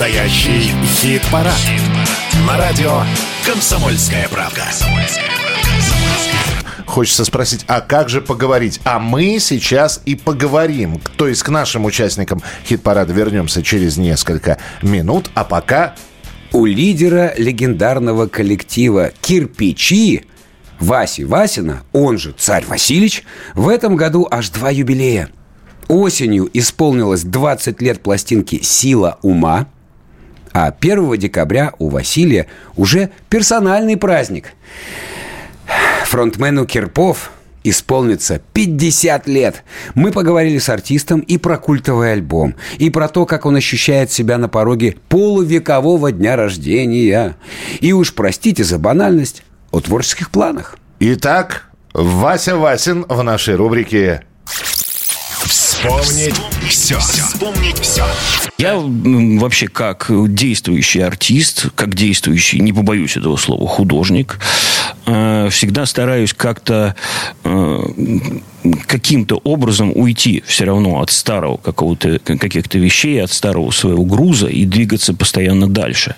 Настоящий хит-парад. Хит На радио «Комсомольская правка». Хочется спросить, а как же поговорить? А мы сейчас и поговорим. То есть к нашим участникам хит-парада вернемся через несколько минут. А пока у лидера легендарного коллектива «Кирпичи» Васи Васина, он же Царь Васильевич, в этом году аж два юбилея. Осенью исполнилось 20 лет пластинки «Сила ума», а 1 декабря у Василия уже персональный праздник. Фронтмену Кирпов исполнится 50 лет. Мы поговорили с артистом и про культовый альбом, и про то, как он ощущает себя на пороге полувекового дня рождения. И уж простите за банальность, о творческих планах. Итак, Вася Васин в нашей рубрике Вспомнить все. Вспомнить все. Я вообще как действующий артист, как действующий, не побоюсь этого слова, художник, э, всегда стараюсь как-то э, каким-то образом уйти все равно от старого какого-то каких-то вещей, от старого своего груза и двигаться постоянно дальше.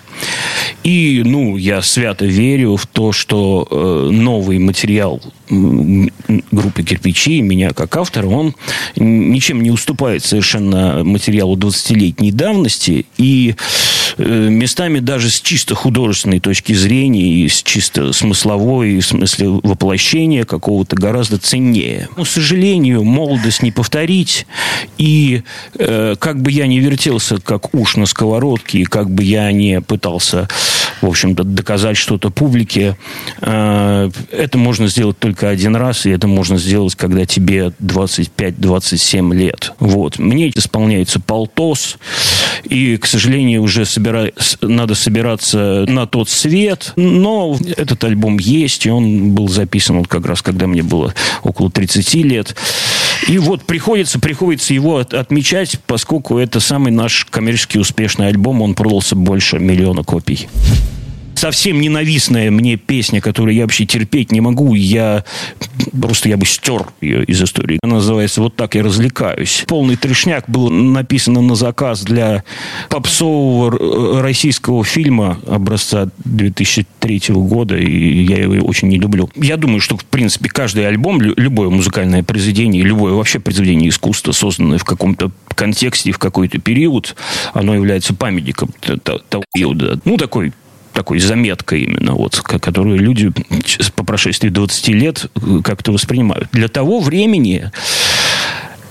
И, ну, я свято верю в то, что э, новый материал группы «Кирпичи», меня как автора, он ничем не уступает совершенно материалу 20-летней давности. И э, местами даже с чисто художественной точки зрения и с чисто смысловой, в смысле воплощения какого-то гораздо ценнее. Но, к сожалению, молодость не повторить. И э, как бы я не вертелся, как уж на сковородке, и как бы я не пытался, в общем-то, доказать что-то публике, э, это можно сделать только один раз, и это можно сделать, когда тебе 25-27 лет. Вот. Мне исполняется полтос, и, к сожалению, уже собира... надо собираться на тот свет, но этот альбом есть, и он был записан вот как раз, когда мне было около 30 лет. И вот приходится, приходится его от, отмечать, поскольку это самый наш коммерчески успешный альбом, он продался больше миллиона копий совсем ненавистная мне песня, которую я вообще терпеть не могу. Я просто я бы стер ее из истории. Она называется «Вот так я развлекаюсь». Полный трешняк был написано на заказ для попсового российского фильма образца 2003 года, и я его очень не люблю. Я думаю, что, в принципе, каждый альбом, любое музыкальное произведение, любое вообще произведение искусства, созданное в каком-то контексте, в какой-то период, оно является памятником того периода. Ну, такой такой заметкой именно, вот, которую люди по прошествии 20 лет э, как-то воспринимают. Для того времени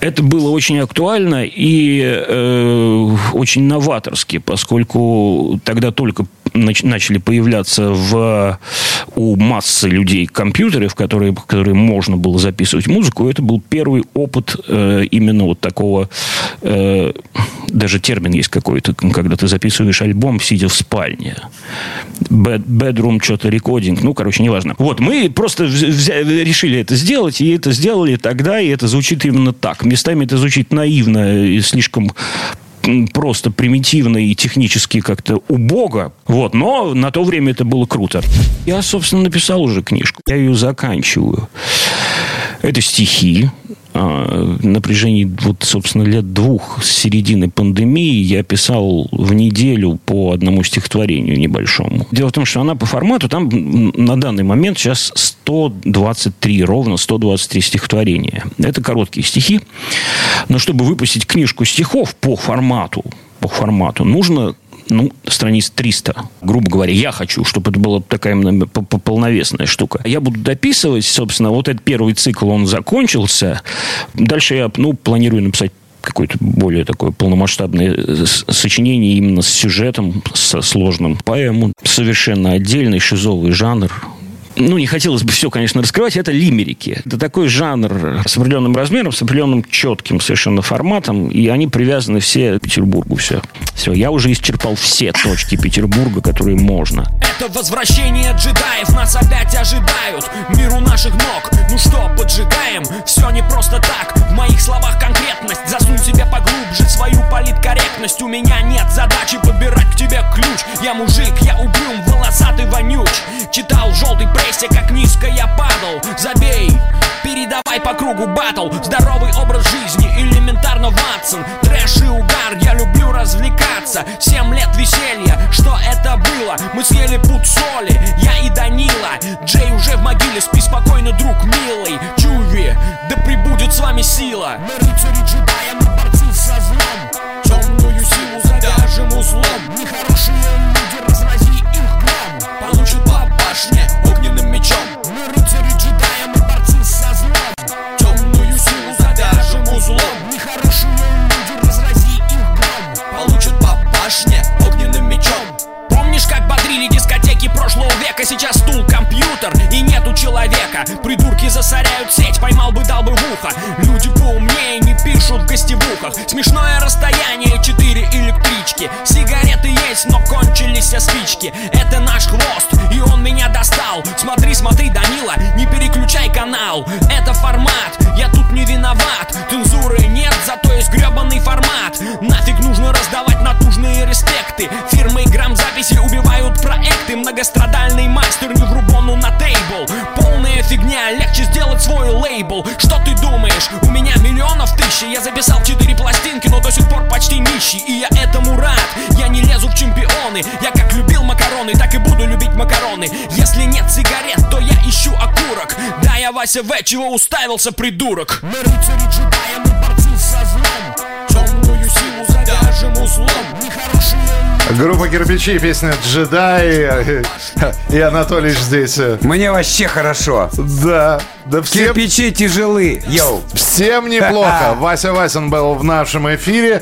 это было очень актуально и э, очень новаторски, поскольку тогда только начали появляться в, у массы людей компьютеры, в которые, в которые можно было записывать музыку. Это был первый опыт э, именно вот такого, э, даже термин есть какой-то, когда ты записываешь альбом, сидя в спальне. Bed, bedroom что-то рекординг, ну, короче, неважно. Вот, мы просто взяли, решили это сделать, и это сделали тогда, и это звучит именно так. Местами это звучит наивно и слишком просто примитивно и технически как-то убого. Вот, но на то время это было круто. Я, собственно, написал уже книжку. Я ее заканчиваю. Это стихи, а, вот, собственно, лет двух с середины пандемии я писал в неделю по одному стихотворению небольшому. Дело в том, что она по формату, там на данный момент сейчас 123, ровно 123 стихотворения. Это короткие стихи. Но чтобы выпустить книжку стихов по формату, по формату, нужно ну, страниц 300, грубо говоря. Я хочу, чтобы это была такая полновесная штука. Я буду дописывать, собственно, вот этот первый цикл, он закончился. Дальше я, ну, планирую написать какое-то более такое полномасштабное э, сочинение именно с сюжетом, со сложным поэму. Совершенно отдельный шизовый жанр, ну, не хотелось бы все, конечно, раскрывать, это лимерики. Это такой жанр с определенным размером, с определенным четким совершенно форматом, и они привязаны все к Петербургу, все. Все, я уже исчерпал все точки Петербурга, которые можно. Это возвращение джедаев нас опять ожидают. Миру наших ног, ну что, поджигаем? Все не просто так, в моих словах конкретность. Засунь себе поглубже свою политкорректность. У меня нет задачи подбирать ключ. Я мужик, я угрюм, волосатый вонюч. Читал желтый 200, как низко я падал. Забей, передавай по кругу батл. Здоровый образ жизни, элементарно Ватсон. Трэш и угар, я люблю развлекаться. Семь лет веселья, что это было? Мы съели пуд соли, я и Данила. Джей уже в могиле, спи спокойно, друг милый. Чуви, да прибудет с вами сила. Мы рыцари джедаи, Придурки засоряют сеть, поймал бы, дал бы в ухо. Люди поумнее не пишут в гостевухах. Смешное расстояние, четыре электрички. Сигареты есть, но кончились все спички. Это наш хвост, и он меня достал. Смотри, смотри, Данила, не переключай канал. Это формат, я тут не виноват. Цензуры нет, зато есть гребаный формат. Нафиг нужно раздавать натужные респекты. Фирмы грамзаписи убивают проекты. Многострадальный мастер так и буду любить макароны Если нет сигарет, то я ищу окурок Да, я Вася В, чего уставился, придурок Мы рыцари джедаи, мы борцы со злом Темную силу завяжем узлом Нехорошие Группа «Кирпичи», песня «Джедай». И Анатолий здесь. Мне вообще хорошо. Да, да всем, Кирпичи тяжелы. Йоу. всем неплохо. Вася Васин был в нашем эфире.